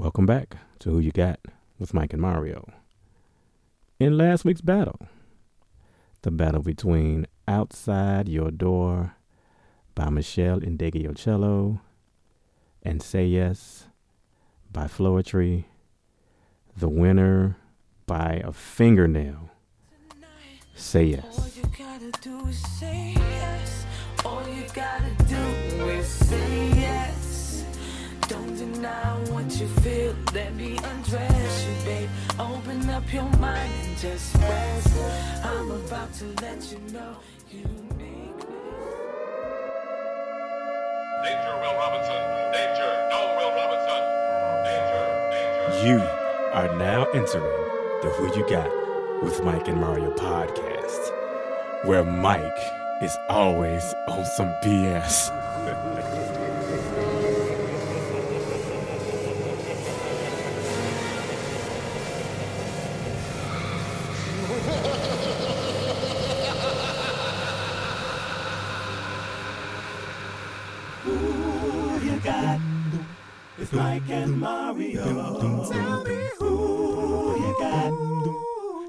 Welcome back to Who You Got with Mike and Mario. In last week's battle, the battle between Outside Your Door by Meshell Ndegeocello and Say Yes by Floetry, the winner by a fingernail. Say yes. All you gotta do is say yes. All you gotta do is say yes. Don't deny what you feel. Let me undress you, babe. Open up your mind and just rest. I'm about to let you know you make me. Danger, Will Robinson. Danger. No, Will Robinson. Danger. Danger. You are now entering the Who You Got with Mike and Mario podcast, where Mike is always on some BS. With Mike and Mario. Tell me who you got.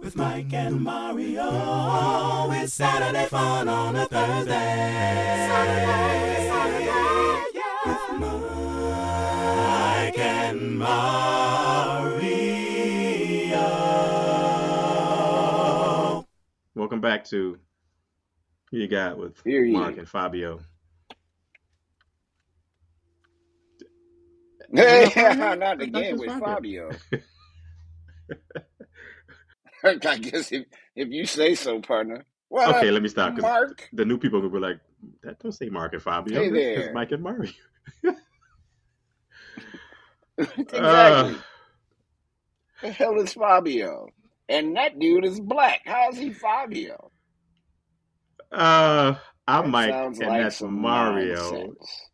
With Mike and Mario. It's Saturday fun on a Thursday. Saturday, Saturday, yeah. With Mike and Mario. Welcome back to Who You Got with Hear ye. Mark and Fabio. Hey, Fabio? not That's again just with Fabio. Fabio. I guess if, if you say so, partner. What Okay, let me stop. 'cause Mark? The new people will be like, that don't say Mark and Fabio. Hey It's there. Mike and Mario. exactly. Uh, the hell is Fabio? And that dude is black. How is he Fabio? uh, I'm That Mike, and like that's some Mario. nonsense.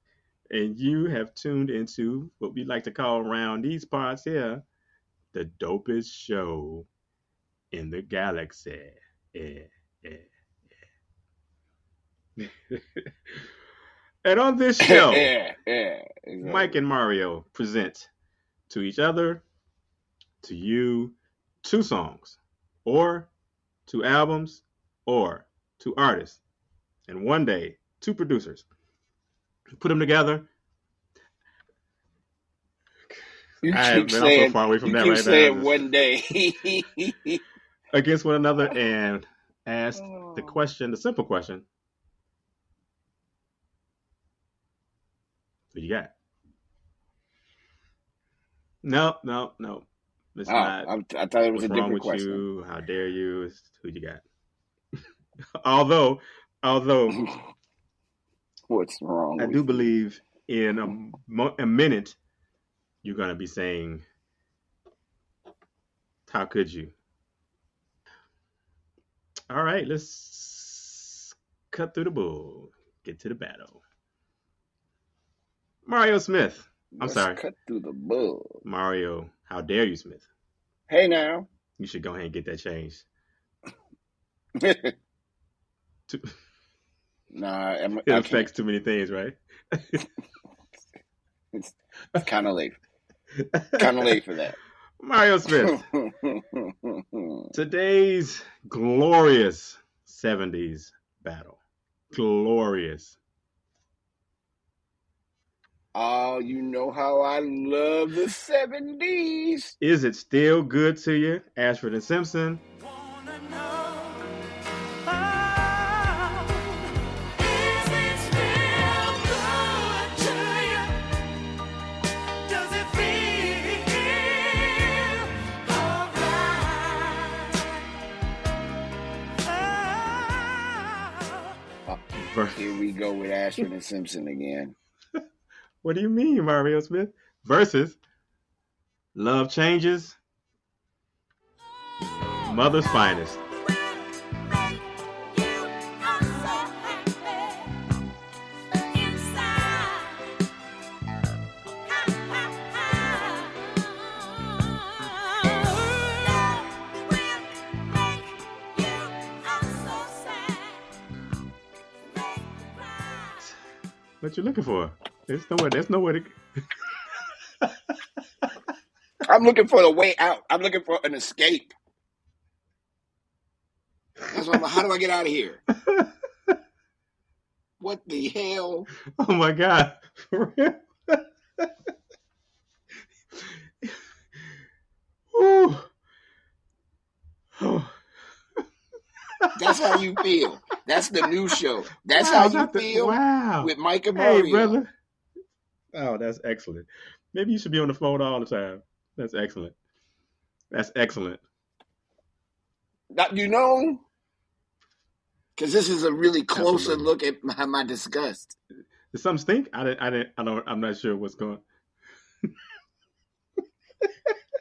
And you have tuned into what we like to call around these parts here the dopest show in the galaxy. Yeah, yeah, yeah. and on this show, yeah, yeah. Exactly. Mike and Mario present to each other, to you, two songs, or two albums, or two artists, and one day, two producers. Put them together. you I have keep been saying, so far away from you that keep right saying now. one day. against one another and ask the Oh. question, the simple question. Who you got? No, no, no. It's Oh, not. I'm- I thought it was What's a wrong different with question. you? How dare you? It's who you got? although, although What's wrong? I do you? believe in a, mo- a minute you're gonna be saying, "How could you?" All right, let's cut through the bull. Get to the battle. Mario Smith. I'm Let's sorry. Cut through the bull. Mario, how dare you, Smith? Hey now. You should go ahead and get that changed. Too- nah, I'm, It I can't. affects too many things, right? It's, it's kind of late. Kind of late for that. Mario Smith. Today's glorious 70s battle. Glorious. oh, you know how I love the seventies. Is it still good to you? Ashford and Simpson. Go with Ashford and Simpson again. What do you mean, Mario Smith? Versus Love Changes, Mother's Finest. What you looking for? There's nowhere. There's nowhere to. I'm looking for the way out. I'm looking for an escape. That's why I'm like, how do I get out of here? What the hell? oh my god. For real? Whew. Oh. That's how you feel. That's the new show. That's Wow, how you not the- feel wow. with Mike and Hey, Mario. brother. Oh, that's excellent. Maybe you should be on the phone all the time. That's excellent. That's excellent. Now, you know, because this is a really closer Absolutely. look at my, my disgust. Did something stink? I didn't. I didn't. I don't. I'm not sure what's going.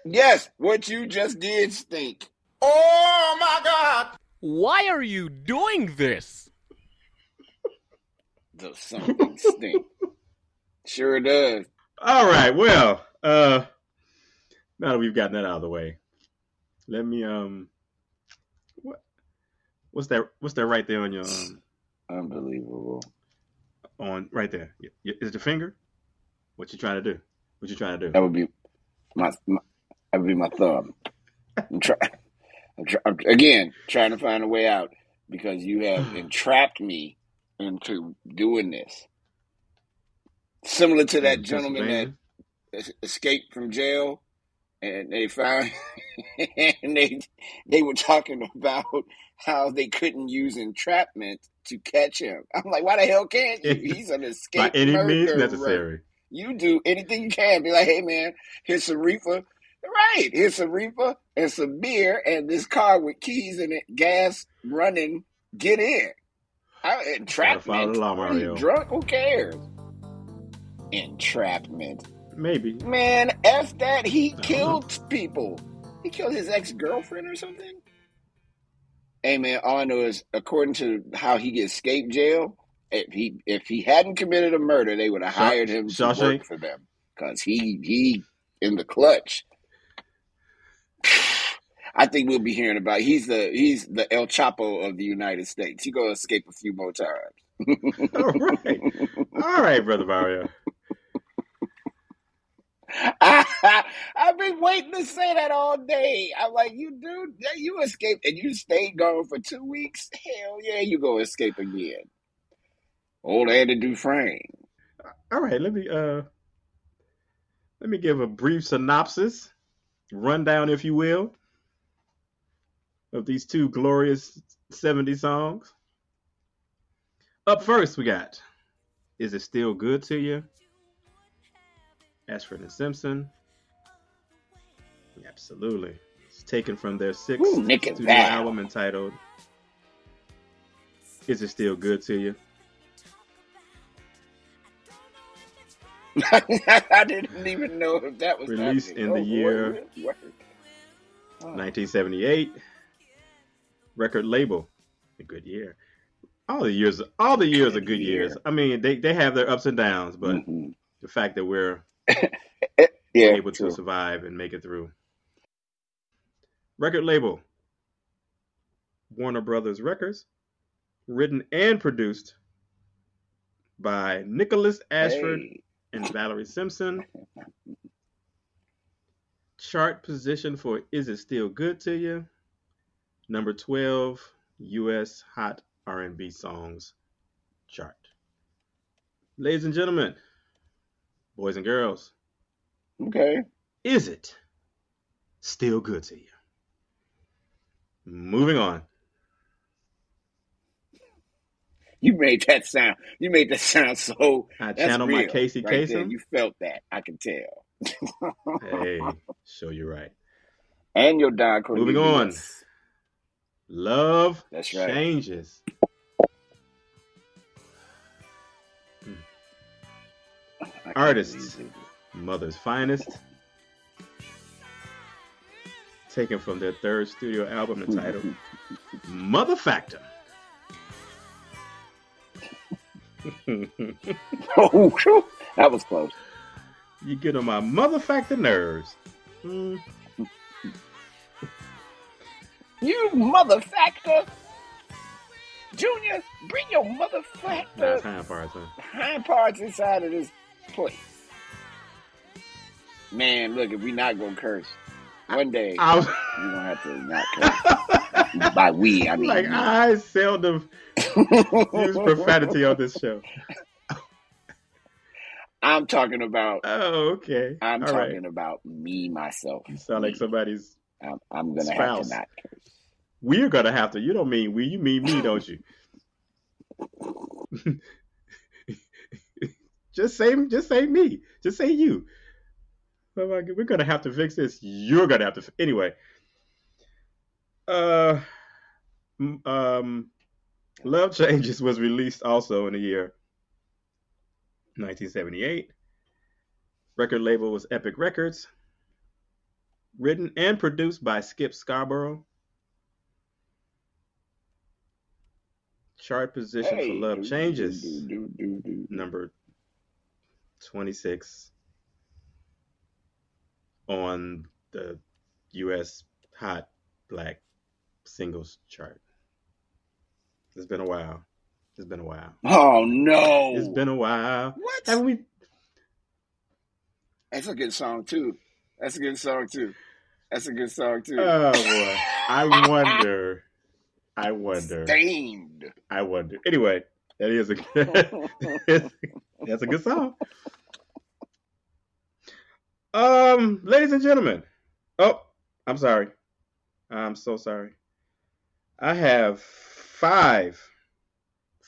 Yes, what you just did stink. Oh my God! Why are you doing this? Does something stink? Sure does. All right. Well, uh, now that we've gotten that out of the way, let me um, what, what's that? What's that right there on your um, Unbelievable. on right there is Y- y- it your finger? What you trying to do? What you trying to do? That would be my, my that would be my thumb. I'm trying. I'm try, I'm, again trying to find a way out because you have entrapped me into doing this. Similar to that gentleman that es- escaped from jail, and they found and they they were talking about how they couldn't use entrapment to catch him. I'm like, why the hell can't you? He's an escape. by any means necessary. You do anything you can. Be like, hey man, here's some reefer. Right, here's some reefer and some beer and this car with keys in it, gas running. Get in. I, entrapment. law, Mario. drunk? Who cares? Entrapment. Maybe. Man, F that. He Uh-huh. killed people. He killed his ex girlfriend or something. Hey man, all I know is according to how he escaped jail, if he if he hadn't committed a murder, they would have hired him to Shawshank? work for them because he he in the clutch. I think we'll be hearing about. He's the he's the El Chapo of the United States. He gonna escape a few more times. All right. All right, brother Mario. I've been waiting to say that all day. I'm like, you dude, you escaped and you stayed gone for two weeks. Hell yeah, you go escape again. Old Andy Dufresne. All right, let me uh let me give a brief synopsis, rundown if you will, of these two glorious 70 songs. Up first we got Is It Still Good to You? Ashford and Simpson. Absolutely. It's taken from their sixth Ooh, studio album entitled Is It Still Good to You? I didn't even know if that was Released happening. in the Oh, year word, word. Oh. 1978 record label. A good year. All the years all the years are Good good years. I mean they, they have their ups and downs but Mhm. the fact that we're yeah, able to survive and make it through. Record label. Warner brothers records. Written and produced by nicholas ashford Hey. and valerie simpson. Chart position for is it still good to you number 12 us hot r&b songs chart ladies and gentlemen boys and girls Okay. is it still good to you moving on You made that sound. You made that sound so. i That's channel my casey right there. Kasem. You felt that. I can tell. hey show you're right And your Don Moving on. Love That's right. changes Artists. Mother's Finest, taken from their third studio album it. entitled Mother Factor. oh, that was close. you get on my mother factor nerves. Mm, You mother factor. Junior, bring your mother factor that's hind parts, huh? hind parts inside of this place. Man, look, if we not gonna curse, one day was you're gonna have to not curse. By we, I mean like, me. I seldom use profanity on this show. I'm talking about. Oh, okay. I'm All right. talking about me myself. You sound like somebody's. I'm, I'm gonna have to not curse. We're gonna have to. You don't mean we. You mean me, don't you? just say, just say me. Just say you. Oh We're gonna have to fix this. You're gonna have to. Anyway. Uh, um, Love Changes was released also in the year 1978. Record label was Epic Records. Written and produced by Skip Scarborough. Chart position Hey, for Love do, Changes, do, do, number 26 on the U.S. Hot Black Singles chart. It's been a while. It's been a while. Oh no! It's been a while. what? Haven't we? That's a good song too. That's a good song too. That's a good song too. Oh boy. I wonder. I wonder. Stained. I wonder. Anyway, that is a good, that's a good song. Um, ladies and gentlemen. Oh, I'm sorry. I'm so sorry. I have five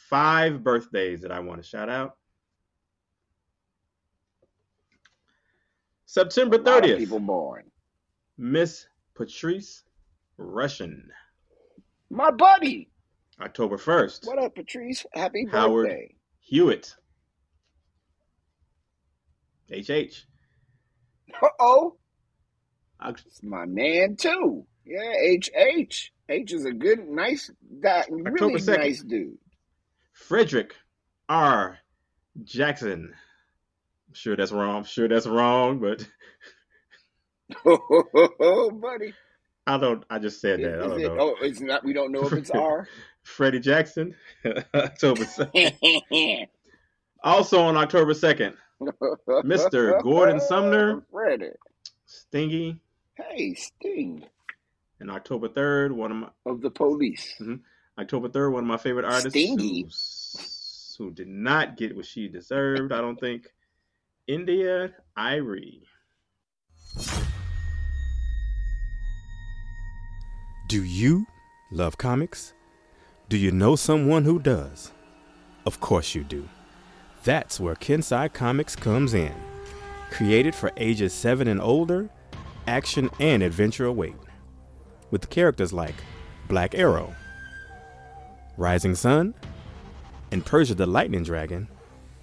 five birthdays that I want to shout out. September A lot of 30th, people born. Miss Patrice Rushen. My buddy. October 1st, What up, Patrice? Happy Howard. birthday. Hewett. HH. Uh oh. It's my man too. Yeah, H H. H is a good, nice, guy, really October 2nd. nice dude. Frederick R. Jackson. I'm sure that's wrong. I'm sure that's wrong, but Oh, buddy. I don't. I just said Is, that. I don't it, know. oh, it's not. We don't know if it's R. Freddie Jackson. October 2nd. Also on October 2nd, Mr. Gordon Sumner. Freddie. Stingy. Hey, Sting And October 3rd, one of my of the police. Mm-hmm. October 3rd, one of my favorite artists Stingy. who, who did not get what she deserved, I don't think. India Arie. Do you love comics? Do you know someone who does? Of course you do. That's where Kensai Comics comes in. Created for ages 7 and older, action and adventure await. With characters like Black Arrow, Rising Sun, and Persia the Lightning Dragon,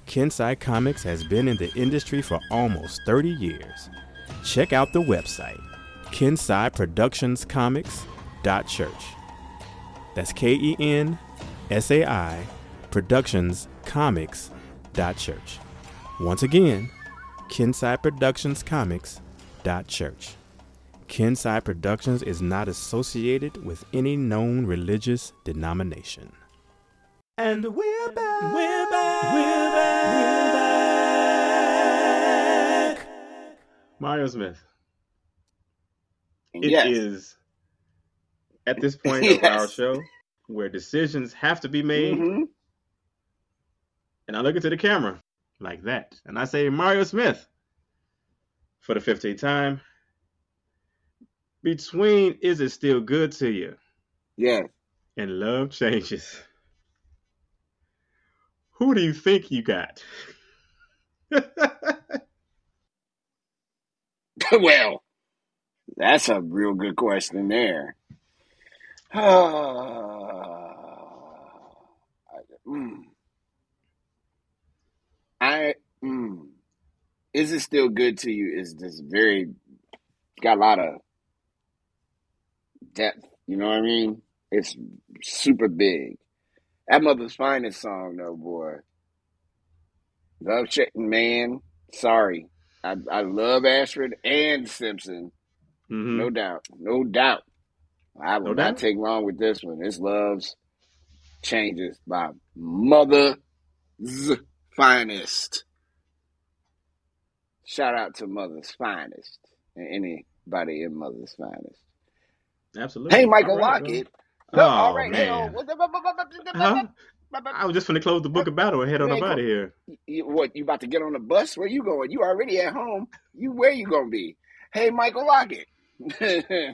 Kensai Comics has been in the industry for almost 30 years. Check out the website, Kensai Productions Comics church. That's K E N S A I Productions Comics dot church. Once again, Kensai Productions Comics dot church. Kensai Productions is not associated with any known religious denomination. And we're back. We're back. We're back. We're back. Mario Smith. It is yes. At this point of our show where decisions have to be made, Mhm. and I look into the camera like that, and I say, Mario Smith, for the 15th time, between Is It Still Good to You Yes. and Love Changes, who do you think you got? well, that's a real good question there. Mm. I mm. is it still good to you? Is this very got a lot of depth? You know what I mean? It's super big. That mother's finest song though, boy. Love checking Man. Sorry. I I love Ashford and Simpson. Mhm. No doubt. No doubt. I will No not take wrong with this one. This loves changes by mother's finest. shout out to Mother's Finest and anybody in Mother's Finest. Absolutely. Hey, Michael right, Lockett. No, Oh, all right, man. Huh? I was just gonna close the book of battle and head on up out of here. You, what? You about to get on the bus? Where you going? You already at home. You where you gonna be? Hey, Michael Lockett. Hey,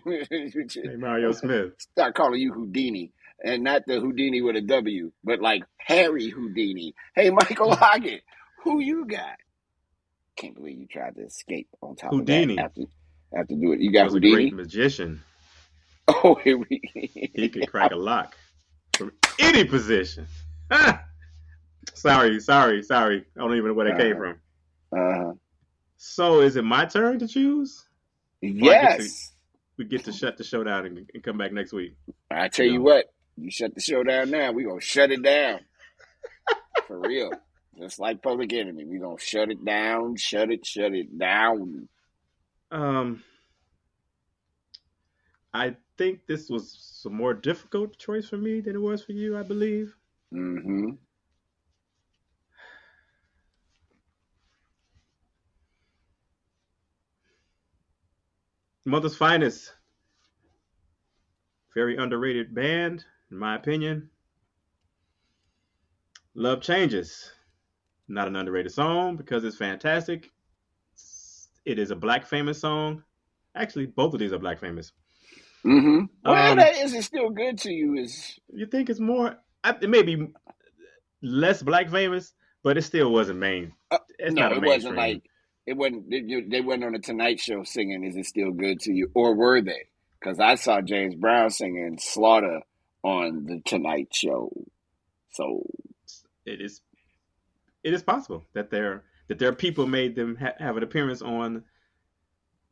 Mario Smith. Start calling you Houdini, and not the Houdini with a W, but like Harry Houdini. Hey, Michael Lockett, who you got? Can't believe you tried to escape on top Houdini. of that after after do it. You got was a Houdini. great magician. Oh, here we. He could crack a lock from any position. Ah! sorry, sorry, sorry. I don't even know where that came from. Uh-huh. So, is it my turn to choose? Yes. We get to shut the show down and, and come back next week. I tell you No. what, you shut the show down now, we gonna shut it down. For real. Just like Public Enemy. we gonna shut it down, shut it, shut it down. Um, I think this was a more difficult choice for me than it was for you. I believe. Mm-hmm. Mother's Finest. Very underrated band, in my opinion. Love Changes. Not an underrated song because it's fantastic. It is a black famous song. Actually, both of these are black famous. Mm-hmm. Well, Um, that is it still good to you is You think it's more? It may be less black famous, but it still wasn't main. Uh, It's no, not a it wasn't like it wasn't they, they went on the Tonight Show singing Is It Still Good to You? Or were they? Because I saw James Brown singing Slaughter on the Tonight Show. So it is it is possible that there that their people made them ha- have an appearance on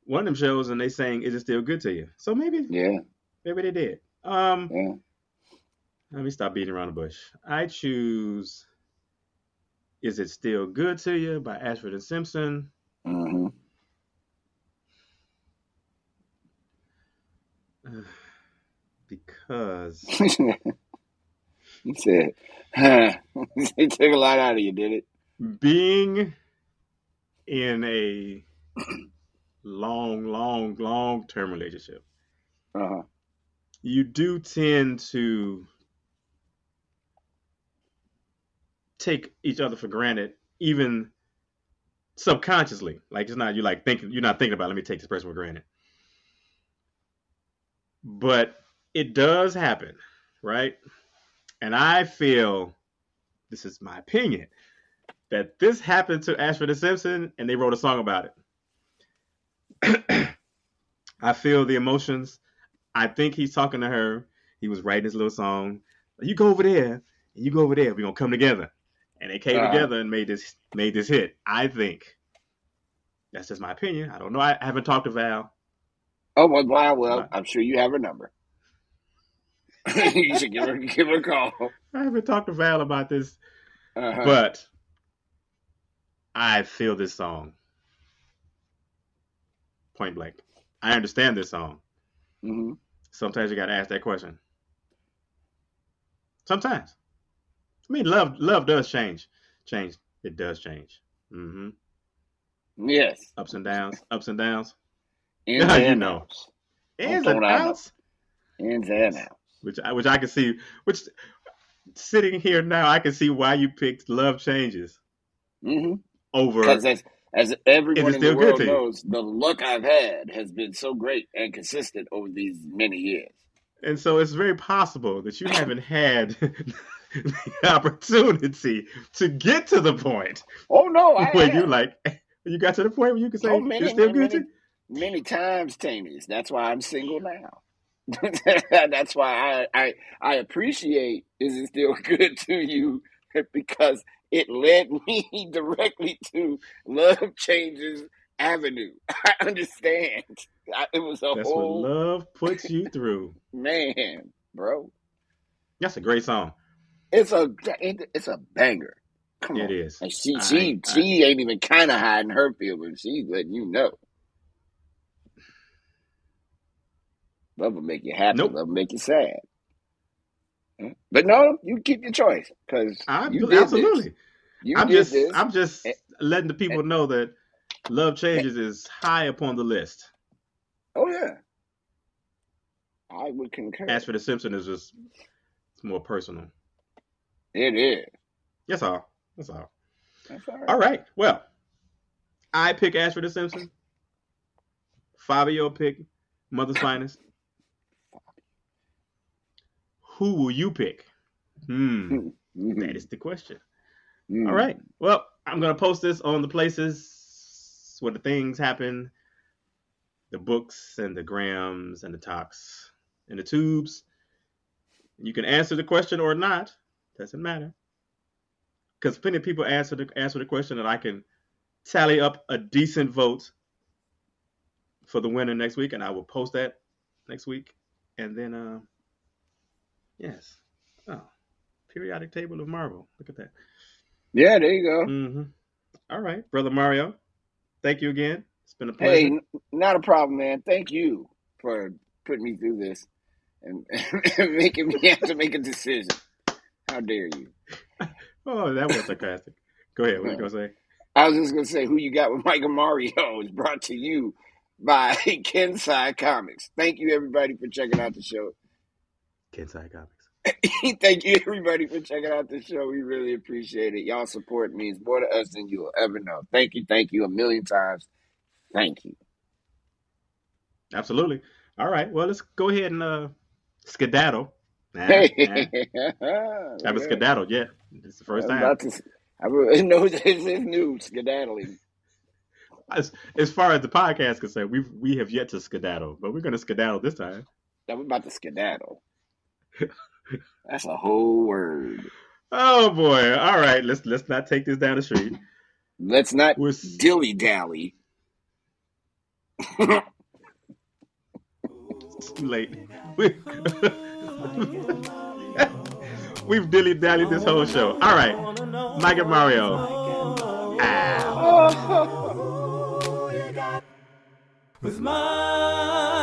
one of them shows and they sang is it still good to you so maybe yeah, maybe they did um yeah. let me stop beating around the bush i choose is it still good to you by ashford and simpson Mm-hmm. because he said, it took a lot out of you, did it? being in a long long long term relationship Uh-huh. you do tend to take each other for granted, even subconsciously. Like it's not you like thinking you're not thinking about let me take this person for granted. But it does happen, right? And I feel this is my opinion that this happened to Ashford and Simpson and they wrote a song about it. I feel the emotions. I think he's talking to her. He was writing his little song. You go over there, and you go over there. We're gonna come together. And they came Uh-huh. together and made this made this hit. I think. That's just my opinion. I don't know. I haven't talked to Val. Oh well, wow, well, I'm sure you have her number. you should give her give her a call. I haven't talked to Val about this, Uh-huh. but I feel this song. Point blank. I understand this song. hmm Sometimes you gotta ask that question. Sometimes. I mean, love love does change. Change. It does change. Mm-hmm. Yes, Ups and downs. Ups and downs. ins Yeah, you and know. outs, Ins and outs. ins and outs. Which I which I can see. Which sitting here now, I can see why you picked Love Changes Mm-hmm. over. Because as as everyone in the world knows, the luck I've had has been so great and consistent over these many years. And so it's very possible that you haven't had the opportunity to get to the point Oh no, I where have. you like you got to the point where you can say Oh, many, it's still many, good to many, many times, Tamies. That's why I'm single now. That's why I, I I appreciate is it still good to you because it led me directly to Love Changes Avenue. I understand. I, it was a That's what whole love puts you through. man, bro. That's a great song. It's a it's a banger. Come It on. is. And she I- she I- she ain't even kind of hiding her feelings. She's letting you know. Love will make you happy. Nope. Love will make you sad. But no, you keep your choice because I, you did absolutely. this. You I'm did just this. I'm just letting the people know that Love Changes is high upon the list. Oh yeah, I would concur. As for The Simpsons, is just it's more personal. It is. That's all. That's all. That's all right. All right. Well, I pick Ashford the Simpson. Fabio pick Mother's Finest. Who will you pick? Hmm. Mhm. That is the question. Mhm. All right. Well, I'm gonna post this on the places where the things happen, the books and the grams and the talks and the tubes. You can answer the question or not. Doesn't matter. Because plenty of people answer the answer the question, and I can tally up a decent vote for the winner next week, and I will post that next week. And then, uh, yes, oh, periodic table of Marvel. Look at that. Yeah, there you go. hmm All right, brother Mario. Thank you again. It's been a pleasure. Hey, n- not a problem, man. Thank you for putting me through this and, and making me have to make a decision. How dare you? Oh, that was sarcastic. Go ahead. What you gonna say? I was just gonna say who you got with Michael Mario is brought to you by Kensai Comics. Thank you everybody for checking out the show. Kensai Comics. Thank you everybody for checking out the show. We really appreciate it. Y'all support means more to us than you will ever know. Thank you, thank you a million times. Thank you. Absolutely. All right. Well, let's go ahead and uh, skedaddle. Nah, nah. Haven't skedaddled yet. It's the first I'm time. to. I no, this is new skedaddling. As, as far as the podcast is concerned, we we have yet to skedaddle, but we're going to skedaddle this time. we're about to skedaddle. That's a whole word. Oh boy! All right, let's let's not take this down the street. Let's not We're dilly dally. It's too late. We, we've dilly dallied this whole show. All right, Mike and Mario. With my